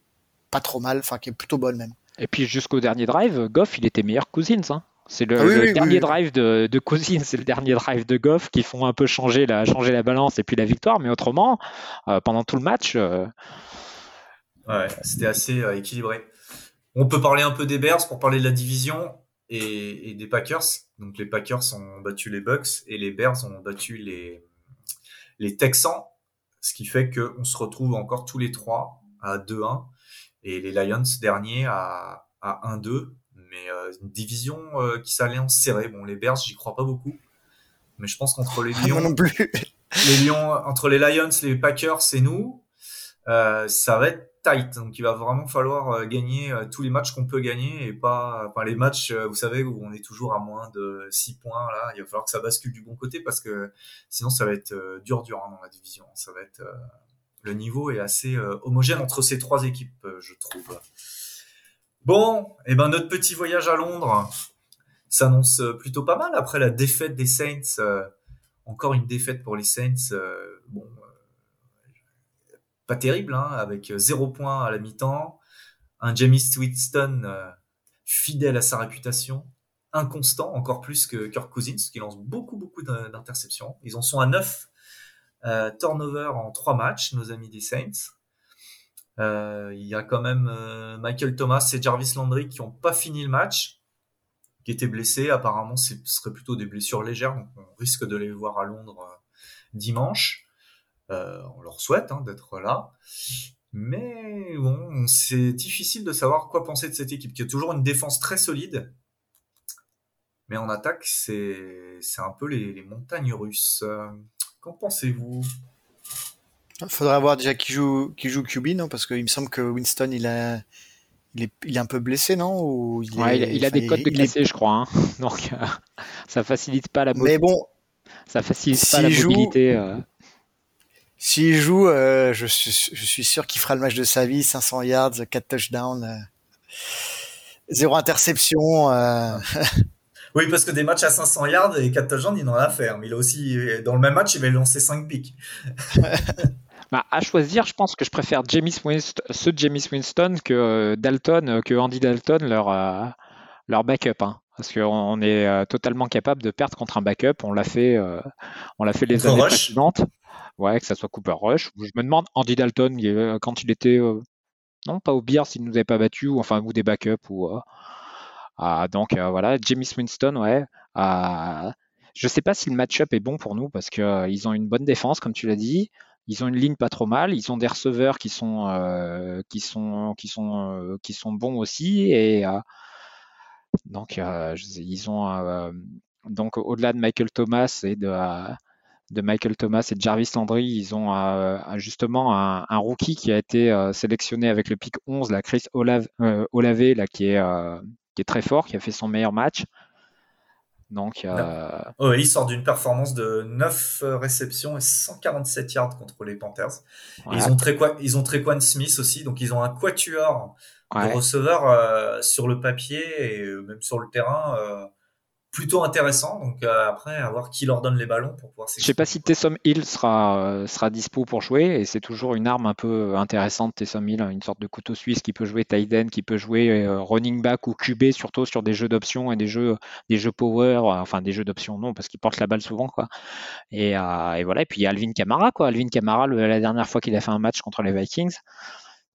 pas trop mal enfin qui est plutôt bonne même. Et puis jusqu'au dernier drive Goff il était meilleur que Cousins hein c'est le, ah dernier drive de, de Cousins, c'est le dernier drive de Goff qui font un peu changer la, changer la balance et puis la victoire. Mais autrement, euh, pendant tout le match. Euh, ouais, c'était assez euh, équilibré. On peut parler un peu des Bears pour parler de la division et, et, des Packers. Donc les Packers ont battu les Bucks et les Bears ont battu les, les Texans. ce qui fait qu'on se retrouve encore tous les trois à 2-1 et les Lions derniers à, à 1-2. Mais euh, une division euh, qui s'alliance serrée. Bon, les Bears, j'y crois pas beaucoup. Mais je pense qu'entre les Lions, non plus. les Lions, entre les Lions, les Packers et nous, euh, ça va être tight. Donc il va vraiment falloir gagner tous les matchs qu'on peut gagner et pas enfin, les matchs, vous savez, où on est toujours à moins de 6 points. Là, il va falloir que ça bascule du bon côté parce que sinon ça va être dur dur hein, dans la division. Ça va être le niveau est assez homogène entre ces trois équipes, je trouve. Bon, et eh ben notre petit voyage à Londres s'annonce plutôt pas mal après la défaite des Saints. encore une défaite pour les Saints. bon, pas terrible, hein, avec euh, zéro point à la mi-temps, un Jamie Winston euh, fidèle à sa réputation, inconstant, encore plus que Kirk Cousins, qui lance beaucoup, beaucoup d'interceptions. Ils en sont à 9 euh, turnovers en 3 matchs, nos amis des Saints. Euh, il y a quand même Michael Thomas et Jarvis Landry qui n'ont pas fini le match, qui étaient blessés. Apparemment, ce serait plutôt des blessures légères, donc on risque de les voir à Londres dimanche. Euh, on leur souhaite hein, d'être là. Mais bon, c'est difficile de savoir quoi penser de cette équipe qui a toujours une défense très solide. Mais en attaque, c'est un peu les, montagnes russes. Qu'en pensez-vous? Il faudrait voir déjà qui joue, qui joue QB, non? Parce qu'il me semble que Winston, il a, il est, il est un peu blessé, non? Ou il, il, a des codes de classé, je crois. Hein. Donc, euh, ça facilite pas la mobilité. Mais bon, ça facilite pas la mobilité. Euh. S'il joue, euh, je, suis, je suis sûr qu'il fera le match de sa vie, 500 yards, 4 touchdowns, euh, zéro interception. Euh. Oui, parce que des matchs à 500 yards et 4 touchdowns, il en a à faire. Mais il a aussi, dans le même match, il va lancer 5 pics. bah, à choisir, je pense que je préfère James Winston, ce James Winston que Dalton, que Andy Dalton, leur, leur backup. Hein. Parce qu'on est totalement capable de perdre contre un backup. On l'a fait, on l'a fait les années précédentes. Ouais, que ça soit Cooper Rush. Je me demande Andy Dalton euh, quand il était euh, non pas au Bears s'il nous avait pas battu ou enfin ou des backups ou euh, ah, donc voilà James Winston ouais ah, je sais pas si le match-up est bon pour nous parce que ils ont une bonne défense comme tu l'as dit ils ont une ligne pas trop mal ils ont des receveurs qui sont qui sont qui sont qui sont bons aussi et donc ils ont donc au-delà de Michael Thomas et de de Michael Thomas et de Jarvis Landry, ils ont euh, justement un, rookie qui a été euh, sélectionné avec le pic 11, la Chris Olave, euh, là, qui, est, qui est très fort, qui a fait son meilleur match. Donc, il sort d'une performance de 9 réceptions et 147 yards contre les Panthers. Ils ont très ils ont Trequan Smith aussi, donc ils ont un quatuor de receveurs sur le papier et même sur le terrain plutôt intéressant. Donc euh, après, à voir qui leur donne les ballons pour pouvoir. Je sais pas si Tessom Hill sera euh, sera dispo pour jouer et c'est toujours une arme un peu intéressante. Tessom Hill, une sorte de couteau suisse qui peut jouer tight end, qui peut jouer euh, running back ou QB, surtout sur des jeux d'options et des jeux des jeux power, enfin des jeux d'options non parce qu'il porte la balle souvent quoi. Et, et, voilà. Et puis il y a Alvin Kamara quoi. Alvin Kamara, la dernière fois qu'il a fait un match contre les Vikings.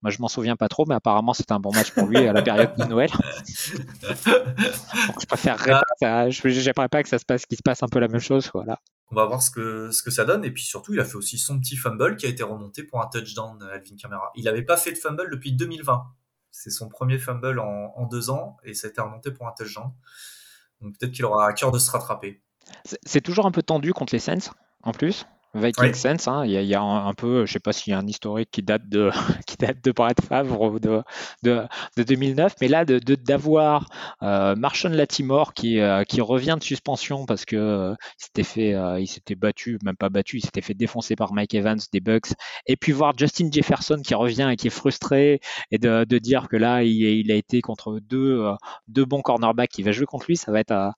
Moi, je m'en souviens pas trop, mais apparemment, c'était un bon match pour lui à la période de Noël. je préférerais ah. pas, j'aimerais pas que ça se passe, qu'il se passe un peu la même chose, voilà. On va voir ce que, ce que ça donne. Et puis surtout, il a fait aussi son petit fumble qui a été remonté pour un touchdown, Alvin Kamara. Il n'avait pas fait de fumble depuis 2020. C'est son premier fumble en, en, deux ans et ça a été remonté pour un touchdown. Donc peut-être qu'il aura à cœur de se rattraper. C'est toujours un peu tendu contre les Saints, en plus. Viking Sense, hein, il y, a, un, peu, je sais pas s'il y a un historique qui date de qui date de Brett Favre ou de, de, 2009, mais là de d'avoir euh, Marshall Latimore qui euh, qui revient de suspension parce que euh, il s'était fait il s'était battu, même pas battu, il s'était fait défoncer par Mike Evans des Bucks, et puis voir Justin Jefferson qui revient et qui est frustré et de, de dire que là il, il, a été contre deux deux bons cornerbacks qui va jouer contre lui, ça va être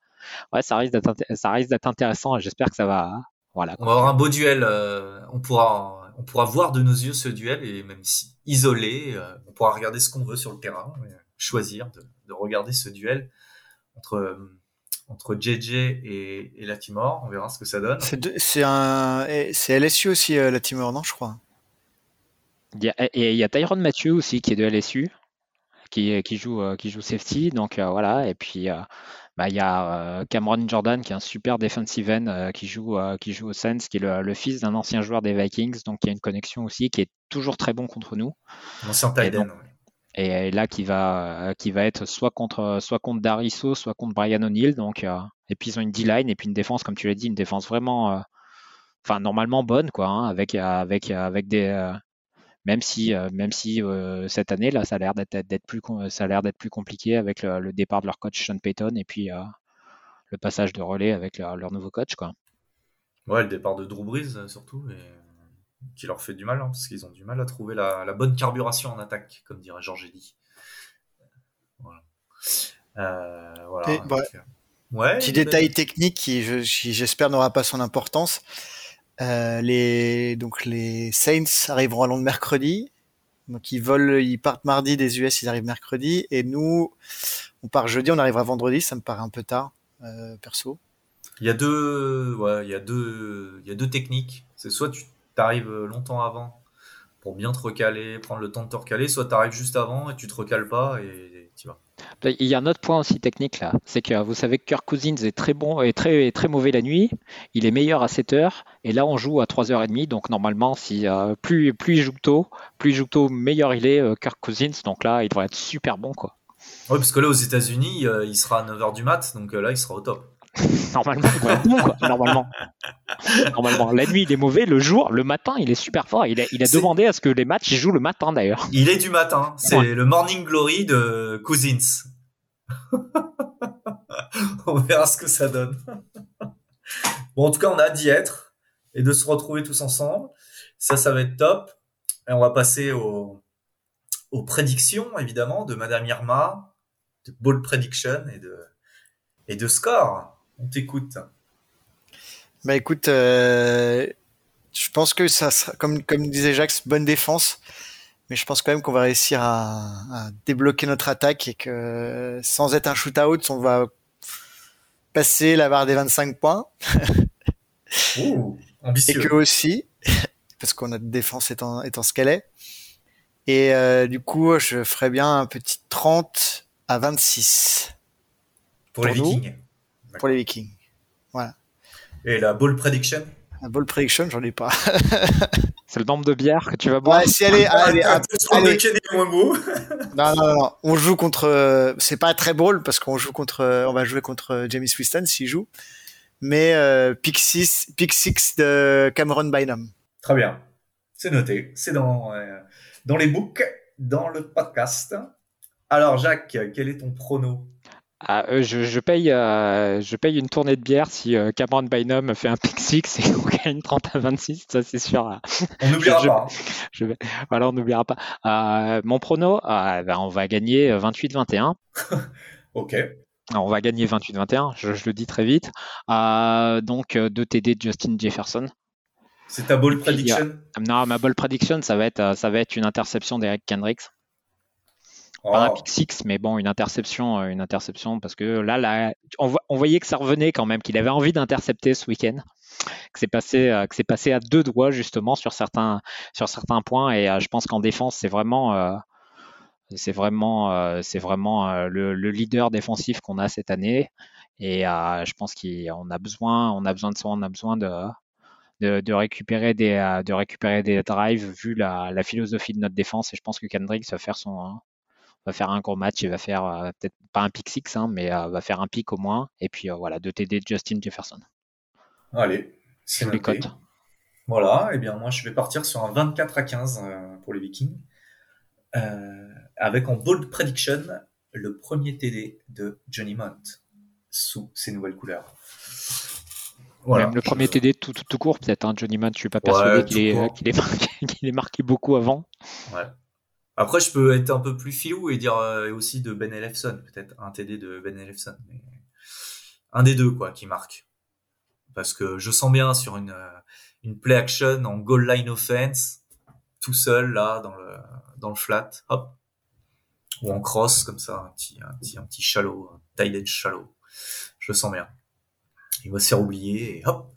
ouais ça risque d'être ça risque d'être intéressant et j'espère que ça va on va avoir un beau duel. Euh, on pourra, on pourra voir de nos yeux ce duel et même si isolé, euh, on pourra regarder ce qu'on veut sur le terrain, choisir de, regarder ce duel entre entre JJ et, et Latimore. On verra ce que ça donne. C'est un, c'est LSU aussi euh, Latimore, non, je crois. Il y a, et il y a Tyron Mathieu aussi qui est de LSU qui, qui, joue, qui joue safety. Donc voilà. Et puis bah, il y a Cameron Jordan qui est un super defensive end qui, joue, qui joue au Sens, qui est le, fils d'un ancien joueur des Vikings, donc il y a une connexion aussi, qui est toujours très bon contre nous. Ancien tight end, et là qui va qui va être soit contre soit contre Dariso, soit contre Brian O'Neill. Donc et puis ils ont une D-line et puis une défense, comme tu l'as dit, une défense vraiment, enfin normalement bonne quoi, hein, avec avec avec des même si, euh, même si euh, cette année, là, ça a l'air d'être plus, ça a l'air d'être plus compliqué avec le, départ de leur coach Sean Payton et puis euh, le passage de relais avec leur, nouveau coach, quoi. Ouais, le départ de Drew Brees surtout, et qui leur fait du mal, hein, parce qu'ils ont du mal à trouver la, bonne carburation en attaque, comme dirait Georges Eddy. Voilà. ouais, Petit détail technique qui, j'espère, n'aura pas son importance. Euh, les, donc les Saints arriveront à Londres mercredi. Donc ils volent, ils partent mardi des US, ils arrivent mercredi. Et nous, on part jeudi, on arrivera vendredi. Ça me paraît un peu tard, euh, perso. Il y a deux, ouais, il y a deux, il y a deux techniques. C'est soit tu arrives longtemps avant pour bien te recaler, prendre le temps de te recaler, soit tu arrives juste avant et tu te recales pas et. Il y a un autre point aussi technique là, c'est que vous savez que Kirk Cousins est très bon et très, très mauvais la nuit, il est meilleur à 7 heures, et là on joue à 3h30, donc normalement si euh, plus, plus il joue tôt, plus il joue tôt, meilleur il est euh, Kirk Cousins, donc là il devrait être super bon quoi. Oui, parce que là aux États-Unis, euh, il sera à 9h du mat, donc là il sera au top. normalement, il devrait être bon quoi, normalement. normalement. La nuit il est mauvais, le jour, le matin il est super fort, il a, il a demandé à ce que les matchs ils jouent le matin d'ailleurs. Il est du matin, c'est le morning glory de Cousins. on verra ce que ça donne. bon, en tout cas, on a d'y être et de se retrouver tous ensemble. Ça, ça va être top. Et on va passer aux, prédictions, évidemment, de Madame Irma, de Ball Prediction et de, et de score. On t'écoute. Bah écoute, euh, je pense que ça sera, comme, comme disait Jacques, bonne défense mais je pense quand même qu'on va réussir à, débloquer notre attaque et que sans être un shoot-out, on va passer la barre des 25 points. ambitieux. Et que aussi, parce qu'on a de défense étant, étant ce qu'elle est. Et euh, du coup, je ferais bien un petit 30 à 26. Pour, les Vikings. Pour les Vikings. Voilà. Et la ball prediction? La ball prediction, j'en ai pas. C'est le nombre de bières que tu vas boire? Ouais, si elle est, elle est, allez. moins beau. non, non, non. On joue contre. C'est pas très drôle parce qu'on joue contre. On va jouer contre Jamie Swiston s'il joue. Mais euh, pick 6 pick six de Cameron Bynum. Très bien. C'est noté. C'est dans euh, dans les books, dans le podcast. Alors Jacques, quel est ton prono? Ah, euh, je, paye, euh, je paye une tournée de bière si euh, Cameron Bynum fait un pick six et on gagne 30 à 26, ça c'est sûr. On n'oubliera pas. Je, voilà, on n'oubliera pas. mon prono, ben, on va gagner 28-21. ok. on va gagner 28-21, je, le dis très vite. donc, deux TD de Justin Jefferson. C'est ta ball prediction? Non, ma ball prediction, ça va être, ça va être une interception d'Eric Kendricks. Pas un oh. pick six, mais bon, une interception, euh, une interception, parce que là, là on, voyait que ça revenait quand même, qu'il avait envie d'intercepter ce week-end, que c'est passé, euh, que c'est passé à deux doigts justement sur certains, sur certains points, et euh, je pense qu'en défense, c'est vraiment, c'est vraiment, c'est vraiment le, leader défensif qu'on a cette année, et je pense qu'on a besoin, on a besoin de ça, on a besoin de, de, récupérer des, de récupérer des drives vu la, la, philosophie de notre défense, et je pense que Kendrick va faire son va faire un gros match, il va faire euh, peut-être pas un pick six, hein, mais euh, va faire un pick au moins. Et puis euh, voilà, de TD Justin Jefferson. Allez, c'est les cotes. Voilà, et eh bien moi je vais partir sur un 24 à 15 pour les Vikings. avec en bold prediction le premier TD de Johnny Mont sous ses nouvelles couleurs. Voilà. Même le premier TD tout, tout, court, peut-être. Hein, Johnny Mont, je suis pas persuadé qu'il est, est, marqué beaucoup avant. Ouais. Après, je peux être un peu plus filou et dire euh, aussi de Ben Elefson, peut-être un TD de Ben Elefson. Mais un des deux, quoi, qui marque. Parce que je sens bien sur une, euh, une play action en goal line offense, tout seul, là, dans le, dans le flat, hop. Ou en cross, comme ça, un petit, un petit, un petit shallow, un tight edge shallow. Je sens bien. Il va se faire oublier et hop.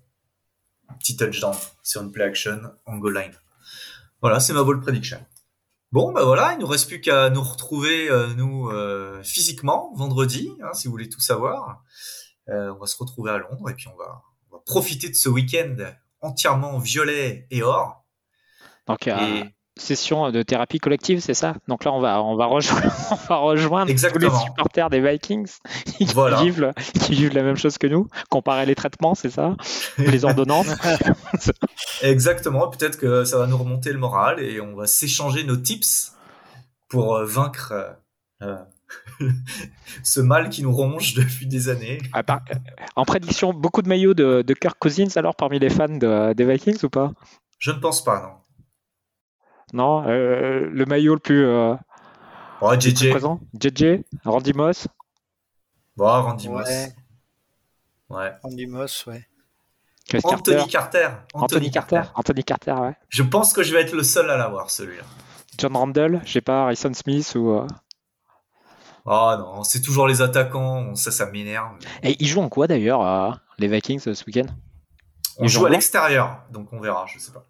Petit touchdown sur une play action en goal line. Voilà, c'est ma ball prediction. Bon, bah voilà, il nous reste plus qu'à nous retrouver, euh, nous, euh, physiquement, vendredi, hein, si vous voulez tout savoir. Euh, on va se retrouver à Londres et puis on va, on va profiter de ce week-end entièrement violet et or. Donc, euh, Et session de thérapie collective, c'est ça? Donc là, on va, on va rejoindre, on va rejoindre tous Exactement. les supporters des Vikings qui, Voilà. vivent, le- qui vivent la même chose que nous, comparer les traitements, c'est ça? Les ordonnances? Exactement, peut-être que ça va nous remonter le moral et on va s'échanger nos tips pour euh, vaincre euh, ce mal qui nous ronge depuis des années. Ah, euh, En prédiction, beaucoup de maillots de, de Kirk Cousins alors parmi les fans de- des Vikings ou pas? Je ne pense pas, non. Non euh, Le maillot le plus, euh, le plus présent JJ Randy Moss bon, Randy Moss. Ouais, Ouais. Andy Moss, ouais. Chris Anthony Carter Carter. Anthony Carter Anthony Carter, ouais. Je pense que je vais être le seul à l'avoir, celui-là. John Randall, je sais pas, Harrison Smith ou. euh, Oh non, c'est toujours les attaquants, ça, ça m'énerve. Et ils jouent en quoi d'ailleurs, euh, les Vikings ce week-end? On Ils joue jouent à l'extérieur, donc on verra, je sais pas.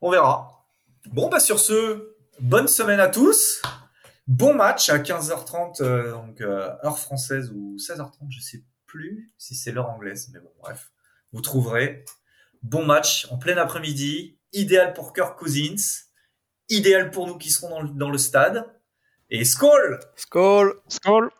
On verra. Bon, bah sur ce, bonne semaine à tous. Bon match à 15h30, euh, donc euh, heure française ou 16h30, je sais plus si c'est l'heure anglaise, mais bon, bref. Vous trouverez. Bon match en plein après-midi, idéal pour Kirk Cousins, idéal pour nous qui serons dans le, dans le stade. Et Skull Skull Skull